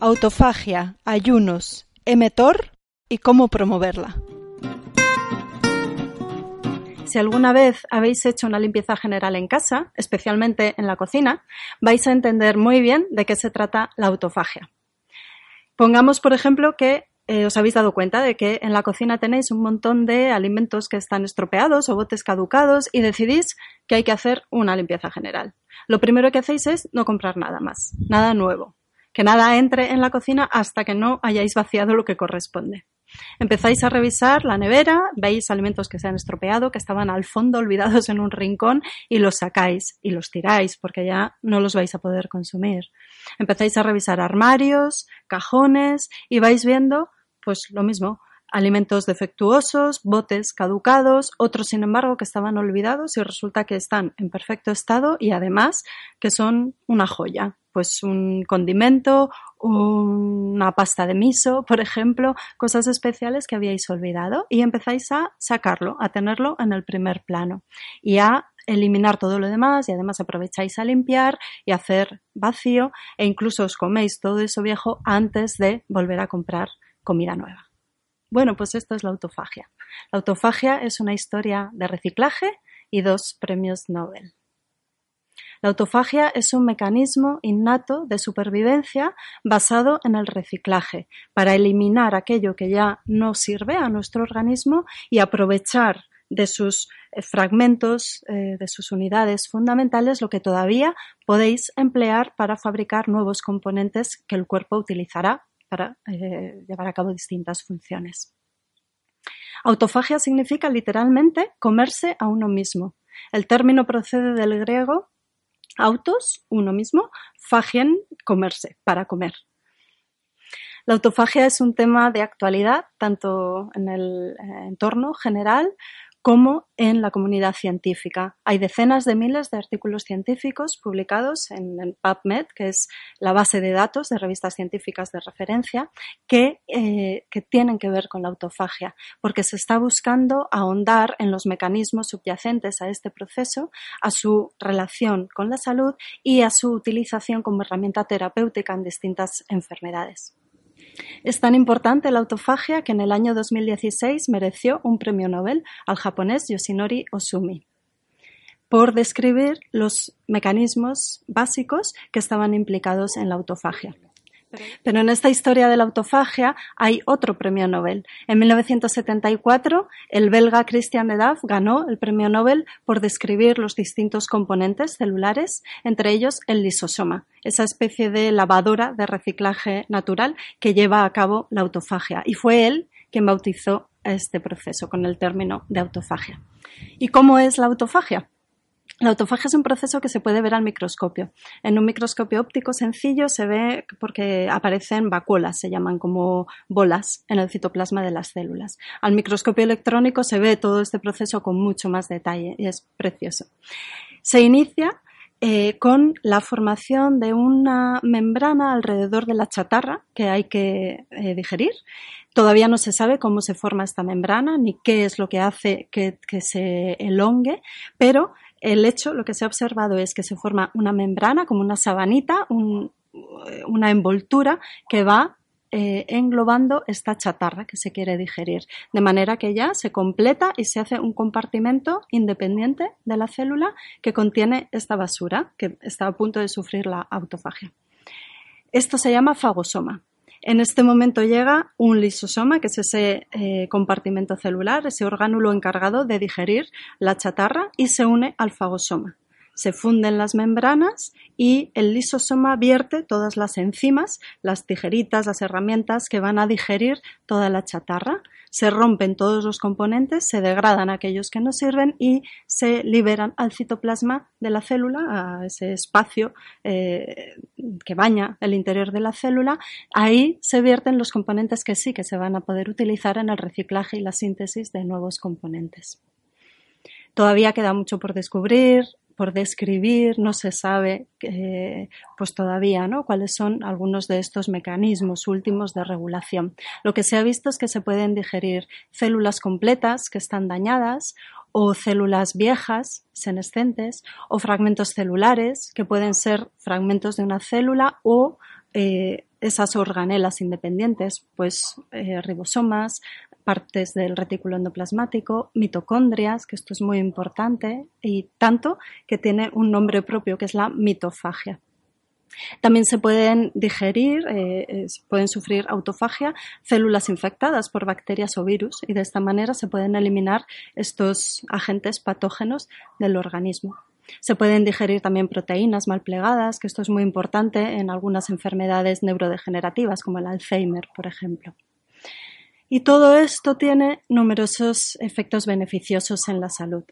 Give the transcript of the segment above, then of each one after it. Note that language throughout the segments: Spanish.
autofagia, ayunos, emetor y cómo promoverla. Si alguna vez habéis hecho una limpieza general en casa, especialmente en la cocina, vais a entender muy bien de qué se trata la autofagia. Pongamos, por ejemplo, que eh, os habéis dado cuenta de que en la cocina tenéis un montón de alimentos que están estropeados o botes caducados y decidís que hay que hacer una limpieza general. Lo primero que hacéis es no comprar nada más, nada nuevo que nada entre en la cocina hasta que no hayáis vaciado lo que corresponde. Empezáis a revisar la nevera, veis alimentos que se han estropeado, que estaban al fondo olvidados en un rincón y los sacáis y los tiráis porque ya no los vais a poder consumir. Empezáis a revisar armarios, cajones y vais viendo pues lo mismo, alimentos defectuosos, botes caducados, otros sin embargo que estaban olvidados y resulta que están en perfecto estado y además que son una joya. Pues un condimento, una pasta de miso, por ejemplo, cosas especiales que habíais olvidado y empezáis a sacarlo, a tenerlo en el primer plano y a eliminar todo lo demás y además aprovecháis a limpiar y hacer vacío e incluso os coméis todo eso viejo antes de volver a comprar comida nueva. Bueno, pues esto es la autofagia. La autofagia es una historia de reciclaje y dos premios Nobel. La autofagia es un mecanismo innato de supervivencia basado en el reciclaje, para eliminar aquello que ya no sirve a nuestro organismo y aprovechar de sus eh, fragmentos, eh, de sus unidades fundamentales, lo que todavía podéis emplear para fabricar nuevos componentes que el cuerpo utilizará para eh, llevar a cabo distintas funciones. Autofagia significa literalmente comerse a uno mismo. El término procede del griego autos, uno mismo, fagien, comerse, para comer. La autofagia es un tema de actualidad tanto en el eh, entorno general como en la comunidad científica. Hay decenas de miles de artículos científicos publicados en, PubMed, que es la base de datos de revistas científicas de referencia, que, eh, que tienen que ver con la autofagia, porque se está buscando ahondar en los mecanismos subyacentes a este proceso, a su relación con la salud y a su utilización como herramienta terapéutica en distintas enfermedades. Es tan importante la autofagia que en el año 2016 mereció un premio Nobel al japonés Yoshinori Osumi por describir los mecanismos básicos que estaban implicados en la autofagia. Pero en esta historia de la autofagia hay otro premio Nobel. En 1974, el belga Christian Nedaf ganó el premio Nobel por describir los distintos componentes celulares, entre ellos el lisosoma, esa especie de lavadora de reciclaje natural que lleva a cabo la autofagia. Y fue él quien bautizó este proceso con el término de autofagia. ¿Y cómo es la autofagia? La autofagia es un proceso que se puede ver al microscopio. En un microscopio óptico sencillo se ve porque aparecen vacuolas, se llaman como bolas en el citoplasma de las células. Al microscopio electrónico se ve todo este proceso con mucho más detalle y es precioso. Se inicia eh, con la formación de una membrana alrededor de la chatarra que hay que eh, digerir. Todavía no se sabe cómo se forma esta membrana ni qué es lo que hace que, que se elongue, pero el hecho, lo que se ha observado es que se forma una membrana, como una sabanita, una envoltura que va eh, englobando esta chatarra que se quiere digerir, de manera que ya se completa y se hace un compartimento independiente de la célula que contiene esta basura que está a punto de sufrir la autofagia. Esto se llama fagosoma. En este momento llega un lisosoma, que es ese eh, compartimento celular, ese orgánulo encargado de digerir la chatarra, y se une al fagosoma. Se funden las membranas y el lisosoma vierte todas las enzimas, las tijeritas, las herramientas que van a digerir toda la chatarra se rompen todos los componentes, se degradan aquellos que no sirven y se liberan al citoplasma de la célula, a ese espacio eh, que baña el interior de la célula. Ahí se vierten los componentes que sí que se van a poder utilizar en el reciclaje y la síntesis de nuevos componentes. Todavía queda mucho por descubrir, por describir, no se sabe eh, pues todavía ¿no? cuáles son algunos de estos mecanismos últimos de regulación. Lo que se ha visto es que se pueden digerir células completas que están dañadas o células viejas, senescentes, o fragmentos celulares, que pueden ser fragmentos de una célula o eh, esas organelas independientes, pues eh, ribosomas, partes del retículo endoplasmático, mitocondrias, que esto es muy importante, y tanto que tiene un nombre propio que es la mitofagia. También se pueden digerir, eh, pueden sufrir autofagia células infectadas por bacterias o virus y de esta manera se pueden eliminar estos agentes patógenos del organismo. Se pueden digerir también proteínas mal plegadas, que esto es muy importante en algunas enfermedades neurodegenerativas como el Alzheimer, por ejemplo. Y todo esto tiene numerosos efectos beneficiosos en la salud.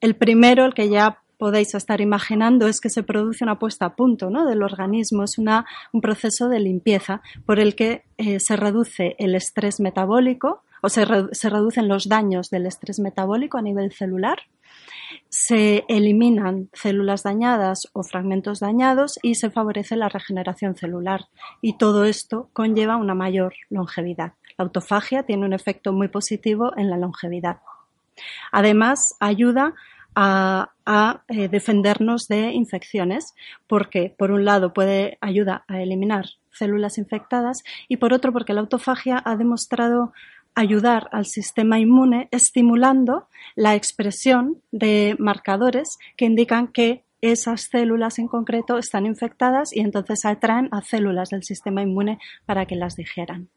El primero, el que ya podéis estar imaginando es que se produce una puesta a punto ¿no? del organismo, es un proceso de limpieza por el que eh, se reduce el estrés metabólico o se, se reducen los daños del estrés metabólico a nivel celular, se eliminan células dañadas o fragmentos dañados y se favorece la regeneración celular. Y todo esto conlleva una mayor longevidad. Autofagia tiene un efecto muy positivo en la longevidad. Además, ayuda a, eh, defendernos de infecciones, porque por un lado puede ayuda a eliminar células infectadas y por otro porque la autofagia ha demostrado ayudar al sistema inmune estimulando la expresión de marcadores que indican que esas células en concreto están infectadas y entonces atraen a células del sistema inmune para que las digieran.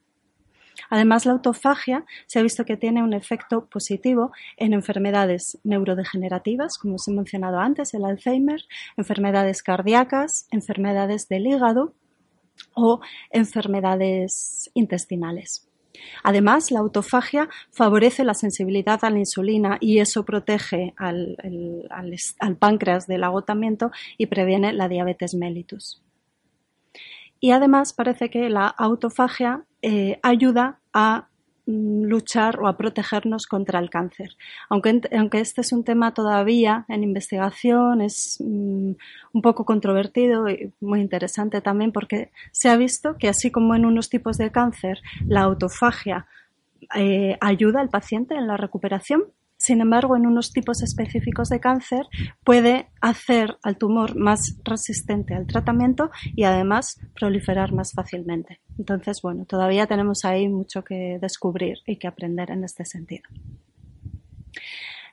Además, la autofagia se ha visto que tiene un efecto positivo en enfermedades neurodegenerativas, como os he mencionado antes, el Alzheimer, enfermedades cardíacas, enfermedades del hígado o enfermedades intestinales. Además, la autofagia favorece la sensibilidad a la insulina y eso protege al, páncreas del agotamiento y previene la diabetes mellitus. Y además parece que la autofagia eh, ayuda a mm, luchar o a protegernos contra el cáncer. Aunque, aunque, este es un tema todavía en investigación, es mm, un poco controvertido y muy interesante también porque se ha visto que así como en unos tipos de cáncer la autofagia eh, ayuda al paciente en la recuperación, sin embargo, en unos tipos específicos de cáncer puede hacer al tumor más resistente al tratamiento y además proliferar más fácilmente. Entonces, bueno, todavía tenemos ahí mucho que descubrir y que aprender en este sentido.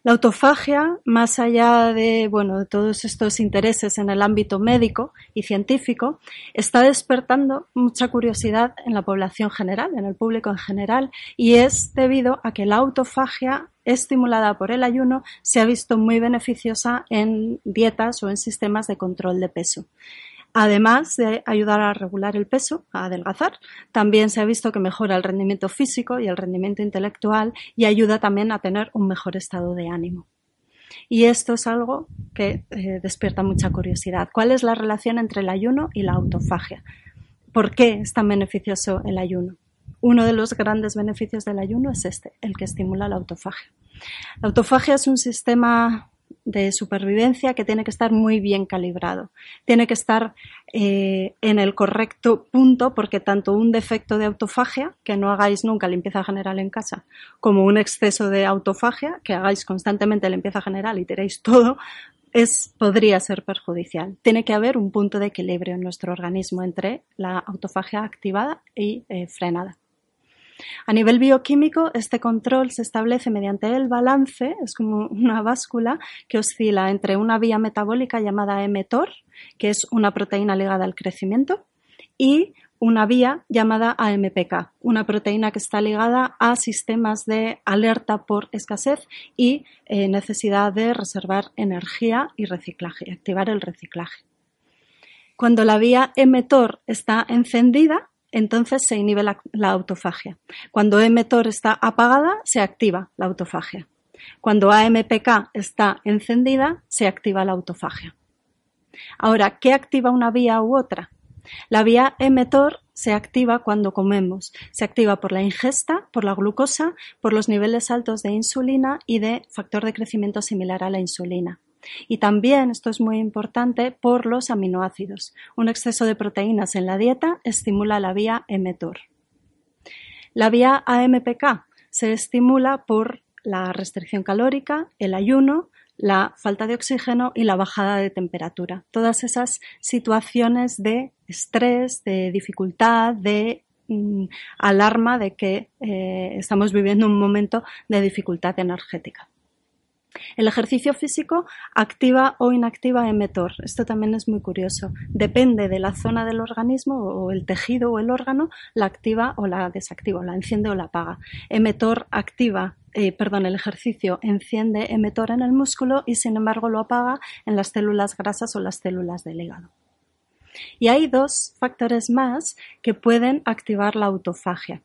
La autofagia, más allá de, bueno, de todos estos intereses en el ámbito médico y científico, está despertando mucha curiosidad en la población general, en el público en general, y es debido a que la autofagia estimulada por el ayuno se ha visto muy beneficiosa en dietas o en sistemas de control de peso. Además de ayudar a regular el peso, a adelgazar, también se ha visto que mejora el rendimiento físico y el rendimiento intelectual y ayuda también a tener un mejor estado de ánimo. Y esto es algo que eh, despierta mucha curiosidad. ¿Cuál es la relación entre el ayuno y la autofagia? ¿Por qué es tan beneficioso el ayuno? Uno de los grandes beneficios del ayuno es este, el que estimula la autofagia. La autofagia es un sistema de supervivencia que tiene que estar muy bien calibrado. Tiene que estar eh, en el correcto punto porque tanto un defecto de autofagia, que no hagáis nunca limpieza general en casa, como un exceso de autofagia, que hagáis constantemente limpieza general y tiréis todo, es, podría ser perjudicial. Tiene que haber un punto de equilibrio en nuestro organismo entre la autofagia activada y eh, frenada. A nivel bioquímico, este control se establece mediante el balance, es como una báscula que oscila entre una vía metabólica llamada mTOR, que es una proteína ligada al crecimiento, y una vía llamada AMPK, una proteína que está ligada a sistemas de alerta por escasez y eh, necesidad de reservar energía y reciclaje, activar el reciclaje. Cuando la vía mTOR está encendida, entonces se inhibe la, autofagia. Cuando mTOR está apagada, se activa la autofagia. Cuando AMPK está encendida, se activa la autofagia. Ahora, ¿qué activa una vía u otra? La vía mTOR se activa cuando comemos. Se activa por la ingesta, por la glucosa, por los niveles altos de insulina y de factor de crecimiento similar a la insulina. Y también, esto es muy importante, por los aminoácidos. Un exceso de proteínas en la dieta estimula la vía mTOR. La vía AMPK se estimula por la restricción calórica, el ayuno, la falta de oxígeno y la bajada de temperatura. Todas esas situaciones de estrés, de dificultad, de mm, alarma de que eh, estamos viviendo un momento de dificultad energética. El ejercicio físico activa o inactiva emetor. Esto también es muy curioso. Depende de la zona del organismo o el tejido o el órgano, la activa o la desactiva, la enciende o la apaga. Emetor activa eh, perdón, el ejercicio enciende emetor en el músculo y sin embargo lo apaga en las células grasas o las células del hígado. Y hay dos factores más que pueden activar la autofagia.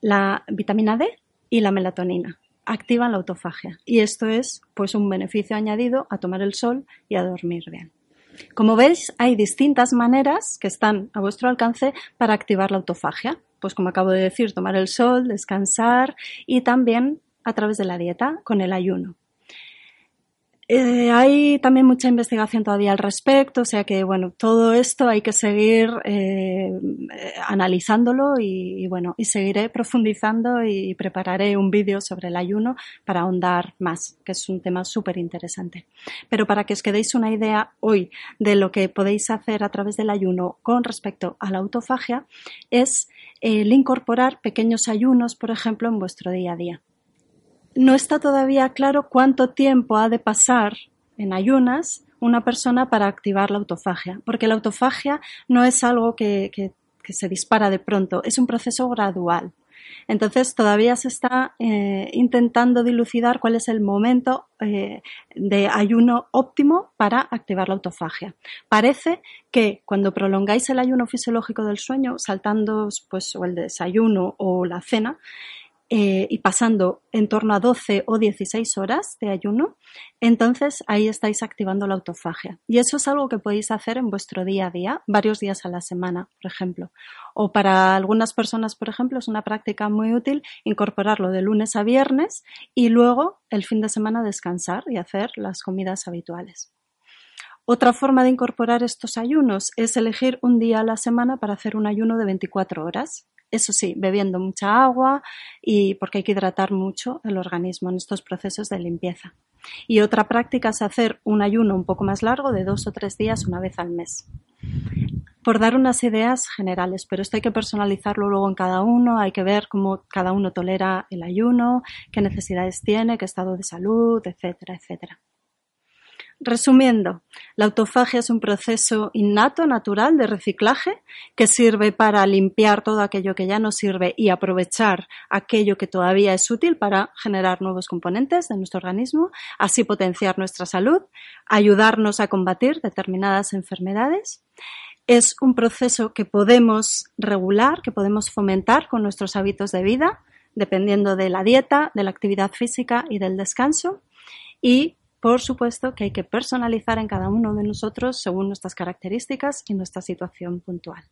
La vitamina D y la melatonina activan la autofagia. Y esto es pues un beneficio añadido a tomar el sol y a dormir bien. Como veis, hay distintas maneras que están a vuestro alcance para activar la autofagia. Pues como acabo de decir, tomar el sol, descansar y también a través de la dieta con el ayuno. Eh, hay también mucha investigación todavía al respecto, o sea que bueno, todo esto hay que seguir eh, analizándolo y, y, bueno, y seguiré profundizando y prepararé un vídeo sobre el ayuno para ahondar más, que es un tema súper interesante. Pero para que os quedéis una idea hoy de lo que podéis hacer a través del ayuno con respecto a la autofagia, es el incorporar pequeños ayunos, por ejemplo, en vuestro día a día no está todavía claro cuánto tiempo ha de pasar en ayunas una persona para activar la autofagia, porque la autofagia no es algo que, se dispara de pronto, es un proceso gradual. Entonces todavía se está eh, intentando dilucidar cuál es el momento eh, de ayuno óptimo para activar la autofagia. Parece que cuando prolongáis el ayuno fisiológico del sueño, saltando pues, el desayuno o la cena, eh, y pasando en torno a 12 o 16 horas de ayuno, entonces ahí estáis activando la autofagia. Y eso es algo que podéis hacer en vuestro día a día, varios días a la semana, por ejemplo. O para algunas personas, por ejemplo, es una práctica muy útil incorporarlo de lunes a viernes y luego el fin de semana descansar y hacer las comidas habituales. Otra forma de incorporar estos ayunos es elegir un día a la semana para hacer un ayuno de 24 horas. Eso sí, bebiendo mucha agua y porque hay que hidratar mucho el organismo en estos procesos de limpieza. Y otra práctica es hacer un ayuno un poco más largo de dos o tres días una vez al mes. Por dar unas ideas generales, pero esto hay que personalizarlo luego en cada uno, hay que ver cómo cada uno tolera el ayuno, qué necesidades tiene, qué estado de salud, etcétera, etcétera. Resumiendo, la autofagia es un proceso innato, natural de reciclaje que sirve para limpiar todo aquello que ya no sirve y aprovechar aquello que todavía es útil para generar nuevos componentes de nuestro organismo, así potenciar nuestra salud, ayudarnos a combatir determinadas enfermedades. Es un proceso que podemos regular, que podemos fomentar con nuestros hábitos de vida, dependiendo de la dieta, de la actividad física y del descanso. Y por supuesto que hay que personalizar en cada uno de nosotros según nuestras características y nuestra situación puntual.